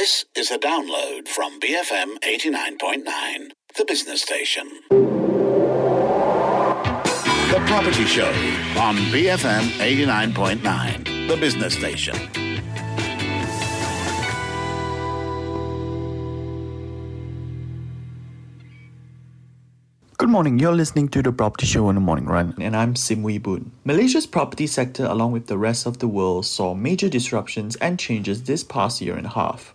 This is a download from BFM 89.9, the business station. The Property Show on BFM 89.9, the business station. Good morning. You're listening to the Property Show on the Morning Run, and I'm Sim Wee Boon. Malaysia's property sector, along with the rest of the world, saw major disruptions and changes this past year and a half.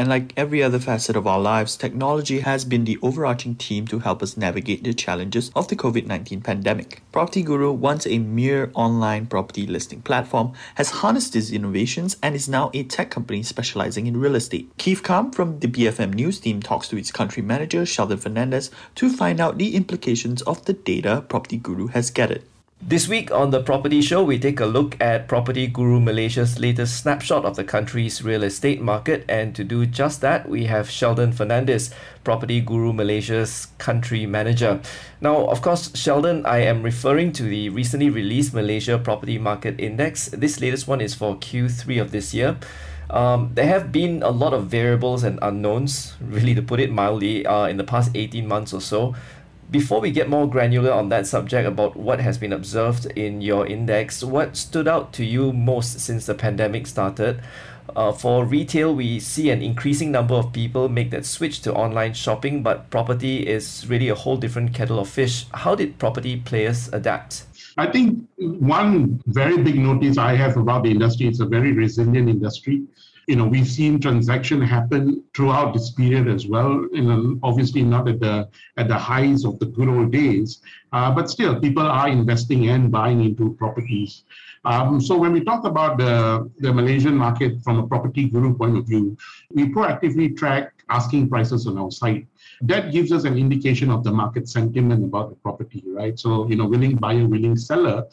And like every other facet of our lives, technology has been the overarching theme to help us navigate the challenges of the COVID 19 pandemic. Property Guru, once a mere online property listing platform, has harnessed these innovations and is now a tech company specializing in real estate. Keith Kam from the BFM News team talks to its country manager, Sheldon Fernandez, to find out the implications of the data Property Guru has gathered. This week on the Property Show, we take a look at Property Guru Malaysia's latest snapshot of the country's real estate market. And to do just that, we have Sheldon Fernandez, Property Guru Malaysia's country manager. Now, of course, Sheldon, I am referring to the recently released Malaysia Property Market Index. This latest one is for Q3 of this year. Um, there have been a lot of variables and unknowns, really to put it mildly, uh, in the past 18 months or so. Before we get more granular on that subject about what has been observed in your index, what stood out to you most since the pandemic started? Uh, for retail, we see an increasing number of people make that switch to online shopping, but property is really a whole different kettle of fish. How did property players adapt? I think one very big notice I have about the industry, it's a very resilient industry you know, we've seen transaction happen throughout this period as well. You know, obviously not at the at the highs of the good old days, uh, but still people are investing and buying into properties. Um, so when we talk about the, the Malaysian market from a property guru point of view, we proactively track asking prices on our site. That gives us an indication of the market sentiment about the property, right? So, you know, willing buyer, willing seller.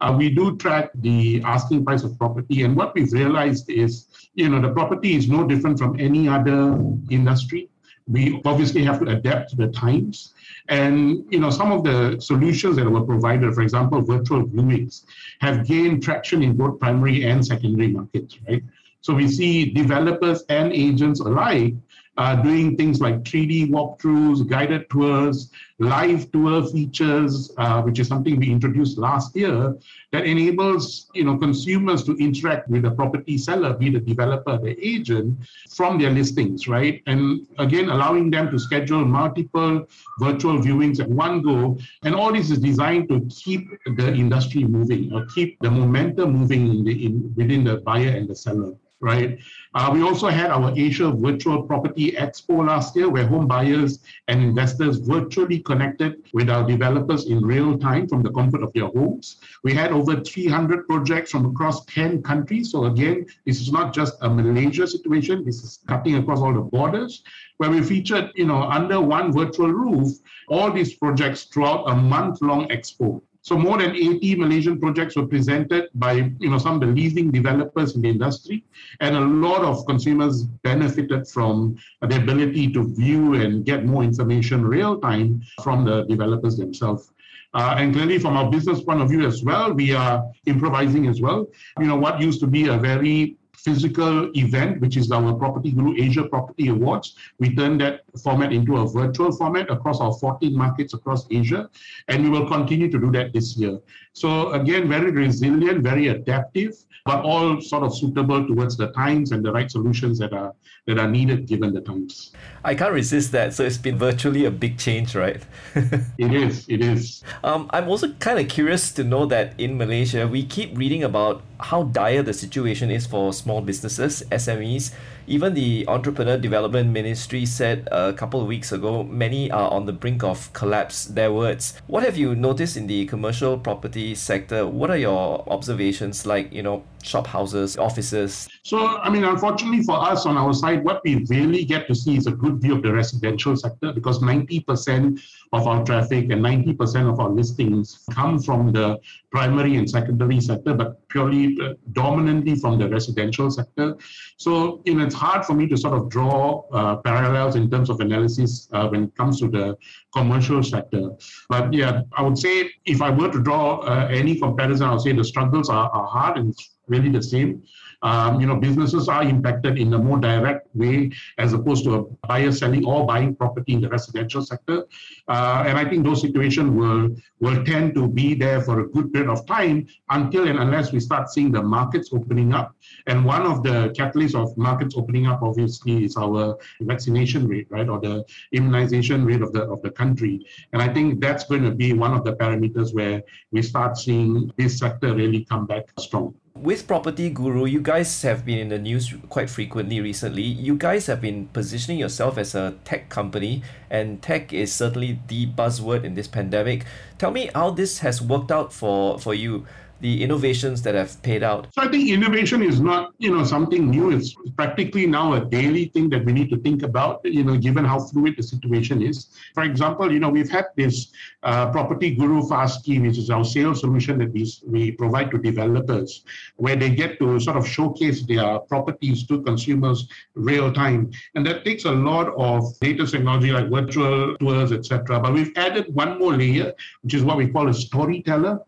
Uh, we do track the asking price of property. And what we've realized is, you know, the property is no different from any other industry. We obviously have to adapt to the times. And you know, some of the solutions that were provided, for example, virtual viewings, have gained traction in both primary and secondary markets, right? So we see developers and agents alike uh, doing things like 3D walkthroughs, guided tours, live tour features, uh, which is something we introduced last year, that enables you know consumers to interact with the property seller, be the developer, the agent, from their listings, right? And again, allowing them to schedule multiple virtual viewings at one go. And all this is designed to keep the industry moving or keep the momentum moving in the, in, within the buyer and the seller right? Uh, we also had our Asia Virtual Property Expo last year, where home buyers and investors virtually connected with our developers in real time from the comfort of their homes. We had over 300 projects from across 10 countries. So again, this is not just a Malaysia situation, this is cutting across all the borders, where we featured, you know, under one virtual roof, all these projects throughout a month-long expo. So more than 80 Malaysian projects were presented by you know some of the leading developers in the industry, and a lot of consumers benefited from the ability to view and get more information real time from the developers themselves. Uh, and clearly, from our business point of view as well, we are improvising as well. You know, what used to be a very physical event, which is our Property Guru Asia Property Awards. We turned that format into a virtual format across our 14 markets across Asia, and we will continue to do that this year. So again, very resilient, very adaptive, but all sort of suitable towards the times and the right solutions that are that are needed given the times. I can't resist that. So it's been virtually a big change, right? it is. It is. Um, I'm also kind of curious to know that in Malaysia, we keep reading about how dire the situation is for small businesses, SMEs. Even the Entrepreneur Development Ministry said a couple of weeks ago many are on the brink of collapse, their words. What have you noticed in the commercial property sector? What are your observations like, you know, shop houses, offices? So, I mean, unfortunately for us on our side, what we really get to see is a good view of the residential sector because 90% of our traffic and 90% of our listings come from the primary and secondary sector, but purely uh, dominantly from the residential sector. So, you know, it's hard for me to sort of draw uh, parallels in terms of analysis uh, when it comes to the commercial sector. But yeah, I would say if I were to draw uh, any comparison, I would say the struggles are, are hard and really the same. um, you know, businesses are impacted in a more direct way as opposed to a buyer selling or buying property in the residential sector. Uh, and I think those situations will will tend to be there for a good period of time until and unless we start seeing the markets opening up. And one of the catalysts of markets opening up, obviously, is our vaccination rate, right, or the immunization rate of the of the country. And I think that's going to be one of the parameters where we start seeing this sector really come back strong with Property Guru, you guys have been in the news quite frequently recently. You guys have been positioning yourself as a tech company, and tech is certainly the buzzword in this pandemic. Tell me how this has worked out for, for you the innovations that have paid out? So I think innovation is not, you know, something new. It's practically now a daily thing that we need to think about, you know, given how fluid the situation is. For example, you know, we've had this uh, Property Guru FastKey, which is our sales solution that we, we provide to developers, where they get to sort of showcase their properties to consumers real time. And that takes a lot of data technology like virtual tours, etc. But we've added one more layer, which is what we call a storyteller.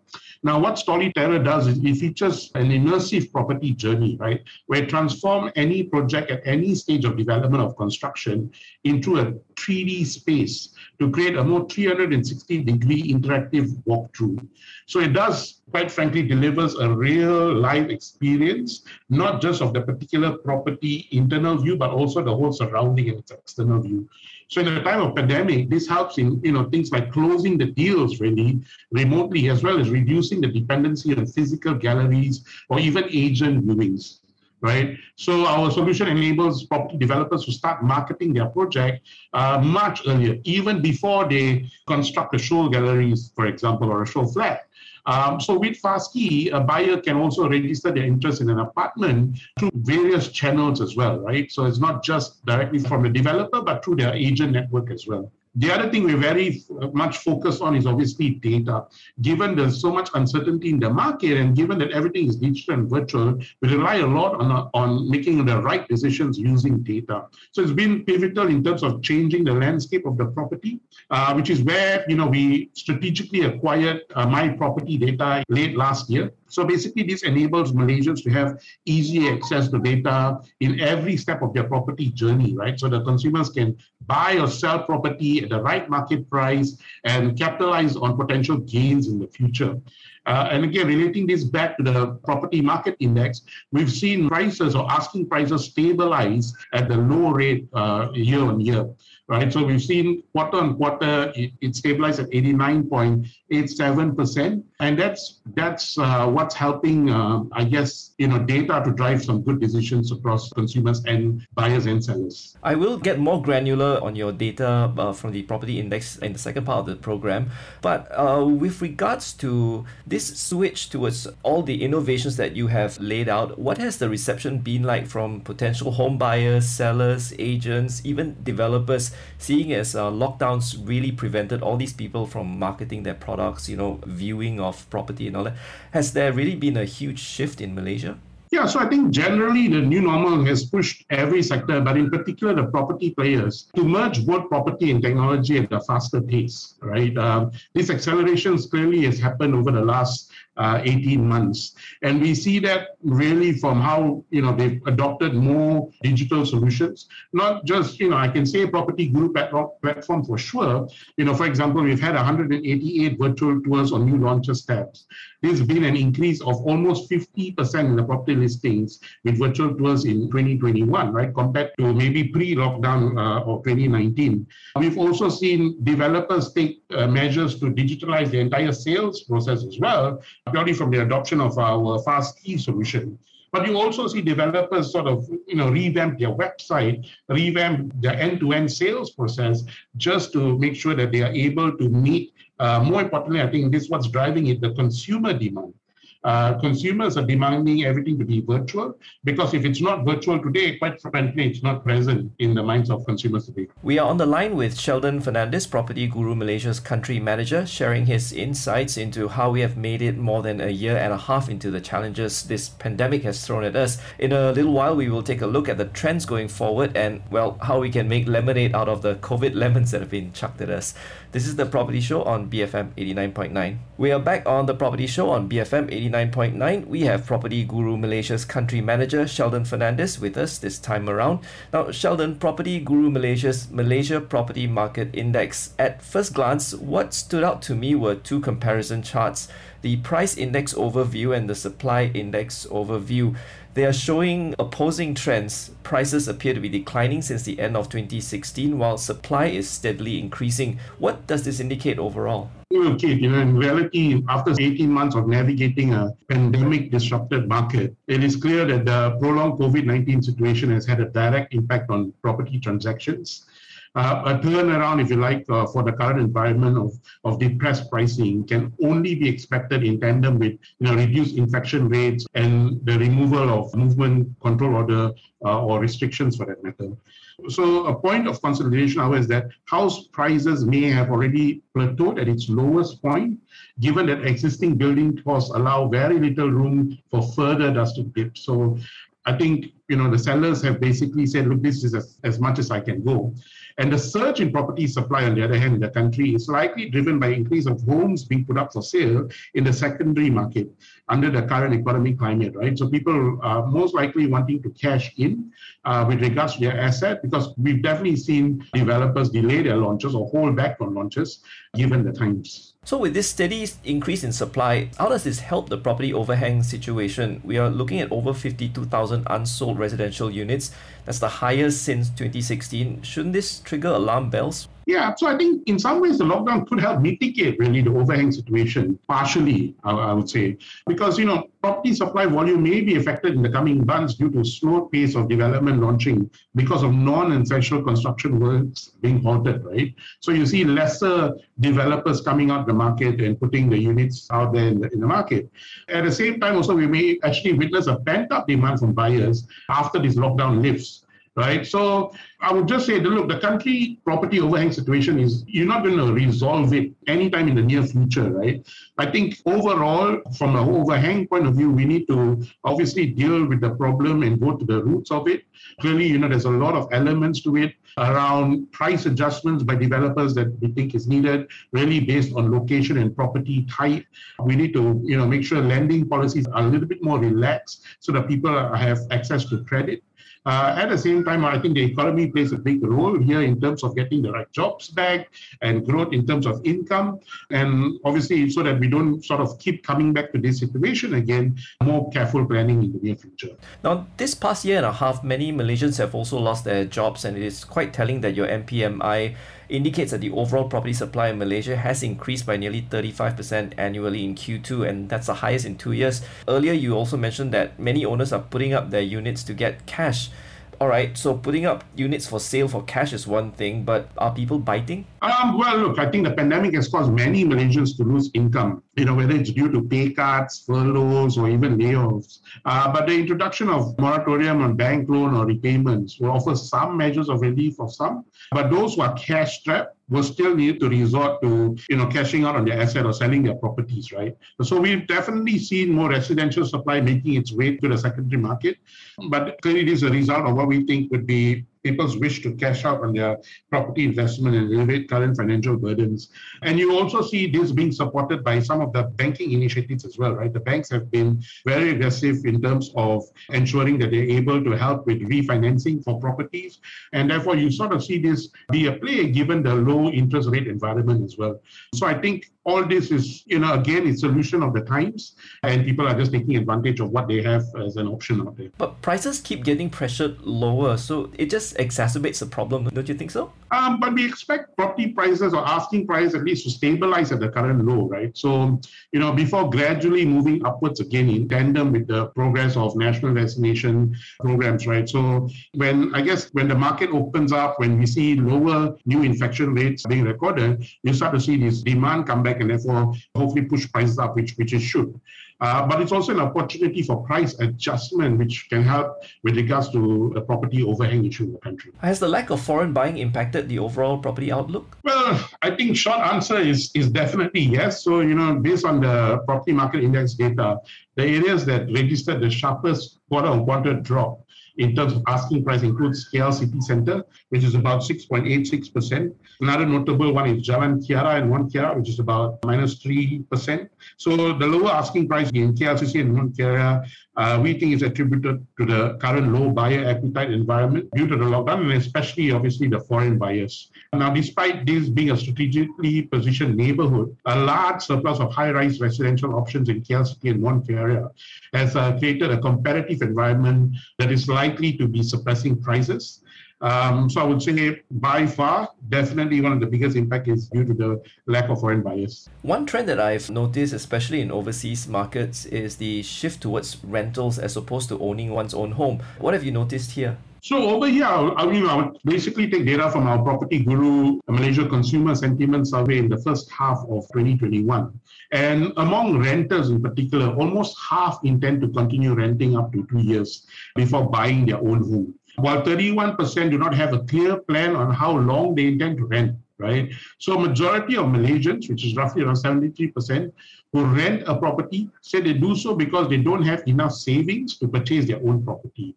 Now, what Storyteller does is it features an immersive property journey, right? Where it transforms any project at any stage of development of construction into a 3D space to create a more 360 degree interactive walkthrough. So it does, quite frankly, delivers a real life experience, not just of the particular property internal view, but also the whole surrounding and its external view. So in a time of pandemic, this helps in you know things like closing the deals really remotely, as well as reducing the dependency on physical galleries or even agent viewings. Right. So our solution enables property developers to start marketing their project uh, much earlier, even before they construct a show galleries, for example, or a show flat. Um, so with FastKey, a buyer can also register their interest in an apartment through various channels as well, right? So it's not just directly from the developer, but through their agent network as well. The other thing we're very much focused on is obviously data. Given there's so much uncertainty in the market and given that everything is digital and virtual, we rely a lot on, on making the right decisions using data. So it's been pivotal in terms of changing the landscape of the property, uh, which is where you know we strategically acquired uh, my property data late last year. So basically, this enables Malaysians to have easy access to data in every step of their property journey, right? So the consumers can buy or sell property at the right market price and capitalize on potential gains in the future. Uh, and again, relating this back to the property market index, we've seen prices or asking prices stabilize at the low rate uh, year on year right? So we've seen quarter on quarter, it, it stabilized at 89.87%. And that's that's uh, what's helping, uh, I guess, you know, data to drive some good decisions across consumers and buyers and sellers. I will get more granular on your data uh, from the property index in the second part of the program. But uh, with regards to this switch towards all the innovations that you have laid out, what has the reception been like from potential home buyers, sellers, agents, even developers? seeing as uh, lockdowns really prevented all these people from marketing their products, you know, viewing of property and all that, has there really been a huge shift in Malaysia? Yeah, so I think generally the new normal has pushed every sector, but in particular the property players, to merge both property and technology at a faster pace, right? Um, this acceleration clearly has happened over the last uh, 18 months. And we see that really from how, you know, they've adopted more digital solutions, not just, you know, I can say Property Guru platform for sure. You know, for example, we've had 188 virtual tours on new launches tabs. There's been an increase of almost 50% in the property listings with virtual tours in 2021, right, compared to maybe pre-lockdown uh, or 2019. We've also seen developers take uh, measures to digitalize the entire sales process as well, purely from the adoption of our FastKey solution. But you also see developers sort of, you know, revamp their website, revamp their end-to-end sales process, just to make sure that they are able to meet. Uh, more importantly, I think this is what's driving it: the consumer demand. Uh, consumers are demanding everything to be virtual because if it's not virtual today, quite frankly, it's not present in the minds of consumers today. We are on the line with Sheldon Fernandez, Property Guru Malaysia's country manager, sharing his insights into how we have made it more than a year and a half into the challenges this pandemic has thrown at us. In a little while, we will take a look at the trends going forward and, well, how we can make lemonade out of the COVID lemons that have been chucked at us. This is the Property Show on BFM 89.9. We are back on the Property Show on BFM 89.9. We have Property Guru Malaysia's country manager Sheldon Fernandez with us this time around. Now, Sheldon, Property Guru Malaysia's Malaysia Property Market Index. At first glance, what stood out to me were two comparison charts the price index overview and the supply index overview. They are showing opposing trends. Prices appear to be declining since the end of 2016, while supply is steadily increasing. What does this indicate overall? Okay, you know, in reality, after 18 months of navigating a pandemic disrupted market, it is clear that the prolonged COVID 19 situation has had a direct impact on property transactions a turnaround, if you like, uh, for the current environment of, of depressed pricing can only be expected in tandem with you know, reduced infection rates and the removal of movement control order uh, or restrictions for that matter. So a point of consideration, however, is that house prices may have already plateaued at its lowest point, given that existing building costs allow very little room for further dusting dips. So I think you know the sellers have basically said, look, this is as, as much as I can go. And the surge in property supply, on the other hand, in the country is likely driven by increase of homes being put up for sale in the secondary market under the current economic climate, right? So people are most likely wanting to cash in uh, with regards to their asset because we've definitely seen developers delay their launches or hold back on launches given the times. So, with this steady increase in supply, how does this help the property overhang situation? We are looking at over 52,000 unsold residential units. That's the highest since 2016. Shouldn't this trigger alarm bells? Yeah, so I think in some ways the lockdown could help mitigate really the overhang situation, partially, I, I, would say, because you know property supply volume may be affected in the coming months due to slow pace of development launching because of non-essential construction works being halted, right? So you see lesser developers coming out the market and putting the units out there in the, in the market. At the same time, also we may actually witness a pent-up demand from buyers after this lockdown lifts right? So I would just say that look, the country property overhang situation is you're not going to resolve it anytime in the near future, right? I think overall, from an overhang point of view, we need to obviously deal with the problem and go to the roots of it. Clearly, you know, there's a lot of elements to it around price adjustments by developers that we think is needed, really based on location and property type. We need to, you know, make sure lending policies are a little bit more relaxed so that people have access to credit. Uh, at the same time, I think the economy plays a big role here in terms of getting the right jobs back and growth in terms of income. And obviously, so that we don't sort of keep coming back to this situation again, more careful planning in the near future. Now, this past year and a half, many Malaysians have also lost their jobs, and it is quite telling that your MPMI indicates that the overall property supply in Malaysia has increased by nearly 35% annually in Q2, and that's the highest in two years. Earlier, you also mentioned that many owners are putting up their units to get cash. All right, so putting up units for sale for cash is one thing, but are people biting? Um, well, look, I think the pandemic has caused many Malaysians to lose income, you know, whether it's due to pay cuts, furloughs, or even layoffs. Uh, but the introduction of moratorium on bank loan or repayments will offer some measures of relief for some. But those who are cash strapped will still need to resort to, you know, cashing out on their asset or selling their properties, right? So we've definitely seen more residential supply making its way to the secondary market. But clearly, this is a result of what we think would be people's wish to cash out on their property investment and alleviate current financial burdens. And you also see this being supported by some of the banking initiatives as well, right? The banks have been very aggressive in terms of ensuring that they're able to help with refinancing for properties. And therefore, you sort of see this be a play given the low interest rate environment as well. So I think all this is, you know, again, it's solution of the times, and people are just taking advantage of what they have as an option out there. But prices keep getting pressured lower, so it just exacerbates the problem, don't you think so? Um, but we expect property prices or asking price at least to stabilize at the current low, right? So, you know, before gradually moving upwards again in tandem with the progress of national vaccination programs, right? So, when I guess when the market opens up, when we see lower new infection rates being recorded, you start to see this demand come back and therefore hopefully push prices up, which which it should. Uh, but it's also an opportunity for price adjustment, which can help with regards to the property overhang issue in the country. Has the lack of foreign buying impacted the overall property outlook? Well, I think short answer is, is definitely yes. So, you know, based on the property market index data, the areas that registered the sharpest quarter on quarter drop in terms of asking price includes KL City Centre, which is about 6.86%. Another notable one is Jalan Kiara and One Kiara, which is about minus 3%. So the lower asking price in KLCC and One Kiara, uh, we think is attributed to the current low buyer appetite environment due to the lockdown and especially obviously the foreign buyers. Now, despite this being a strategically positioned neighborhood, a large surplus of high-rise residential options in KLCC and One Kiara has uh, created a competitive environment that is likely to be suppressing prices. Um, so I would say by far, definitely one of the biggest impact is due to the lack of foreign buyers. One trend that I've noticed, especially in overseas markets, is the shift towards rentals as opposed to owning one's own home. What have you noticed here? So over here, I mean, I would basically take data from our Property Guru Malaysia Consumer Sentiment Survey in the first half of 2021. And among renters in particular, almost half intend to continue renting up to two years before buying their own home while 31% do not have a clear plan on how long they intend to rent, right? So majority of Malaysians, which is roughly around 73%, who rent a property, say they do so because they don't have enough savings to purchase their own property.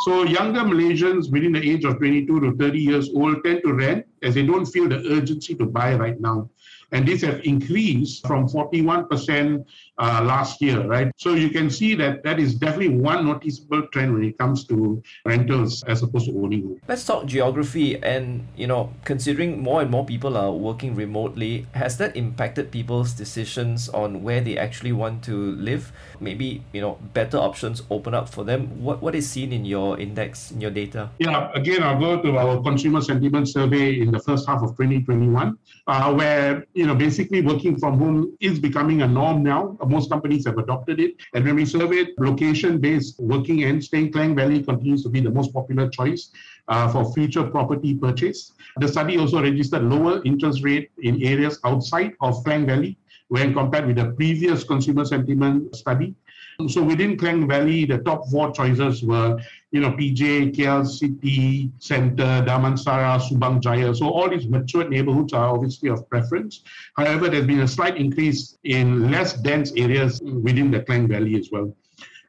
So younger Malaysians within the age of 22 to 30 years old tend to rent as they don't feel the urgency to buy right now. And this have increased from 41% uh, last year, right? So you can see that that is definitely one noticeable trend when it comes to rentals as opposed to owning. Let's talk geography, and you know, considering more and more people are working remotely, has that impacted people's decisions on where they actually want to live? Maybe you know, better options open up for them. What what is seen in your index in your data? Yeah, again, I'll go to our consumer sentiment survey in the first half of 2021, uh, where you know, basically working from home is becoming a norm now. Most companies have adopted it. And when we surveyed location-based working and staying, Klang Valley continues to be the most popular choice uh, for future property purchase. The study also registered lower interest rate in areas outside of Klang Valley when compared with the previous consumer sentiment study. So within Klang Valley, the top four choices were, you know, PJ, KL City Center, Damansara, Subang Jaya. So all these mature neighborhoods are obviously of preference. However, there's been a slight increase in less dense areas within the Klang Valley as well.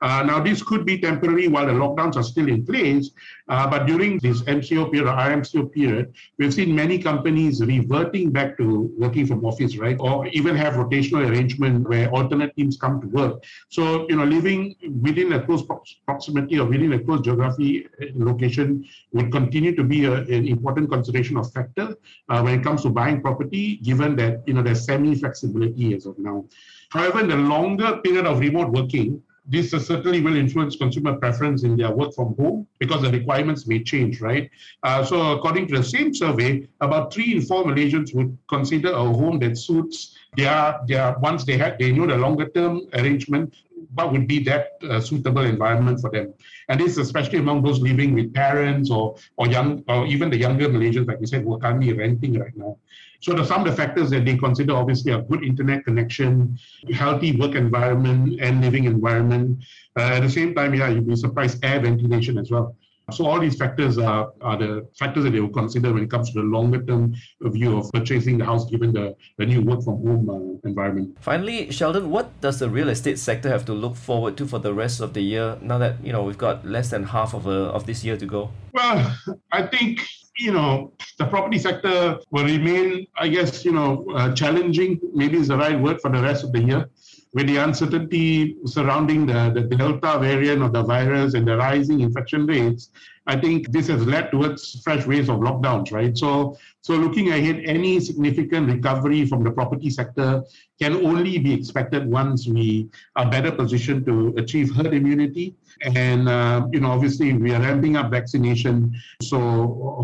Uh, now, this could be temporary while the lockdowns are still in place, uh, but during this MCO period or RMCO period, we've seen many companies reverting back to working from office, right? Or even have rotational arrangement where alternate teams come to work. So, you know, living within a close proximity or within a close geography uh, location would continue to be a, an important consideration of factor uh, when it comes to buying property, given that, you know, there's semi-flexibility as of now. However, in the longer period of remote working, this certainly will influence consumer preference in their work from home because the requirements may change, right? Uh, so, according to the same survey, about three in four Malaysians would consider a home that suits their their once they had they know the longer term arrangement what would be that uh, suitable environment for them and this is especially among those living with parents or or young or even the younger malaysians like we said who are currently renting right now so the, some of the factors that they consider obviously a good internet connection healthy work environment and living environment uh, at the same time yeah you'd be surprised air ventilation as well so all these factors are, are the factors that they will consider when it comes to the longer term view of purchasing the house given the, the new work from home uh, environment. Finally, Sheldon, what does the real estate sector have to look forward to for the rest of the year now that you know we've got less than half of, a, of this year to go? Well, I think you know the property sector will remain, I guess, you know, uh, challenging. Maybe is the right word for the rest of the year with the uncertainty surrounding the, the Delta variant of the virus and the rising infection rates, I think this has led towards fresh waves of lockdowns, right? So, so looking ahead, any significant recovery from the property sector can only be expected once we are better positioned to achieve herd immunity. And, uh, you know, obviously we are ramping up vaccination. So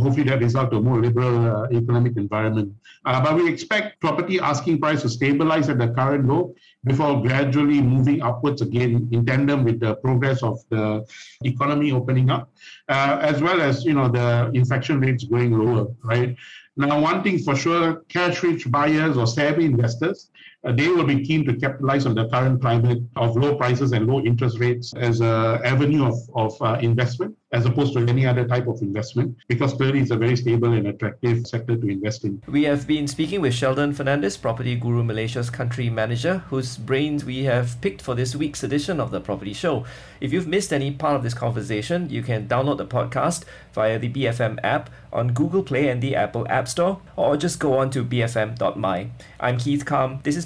hopefully that results to a more liberal uh, economic environment. Uh, but we expect property asking price to stabilize at the current low before gradually moving upwards again in tandem with the progress of the economy opening up, uh, as well as you know the infection rates going lower, right? Now, one thing for sure, cash-rich buyers or savvy investors uh, they will be keen to capitalize on the current climate of low prices and low interest rates as an avenue of, of uh, investment as opposed to any other type of investment because clearly it's a very stable and attractive sector to invest in. We have been speaking with Sheldon Fernandez, Property Guru Malaysia's country manager, whose brains we have picked for this week's edition of the Property Show. If you've missed any part of this conversation, you can download the podcast via the BFM app on Google Play and the Apple App Store, or just go on to bfm.my. I'm Keith Kam. This is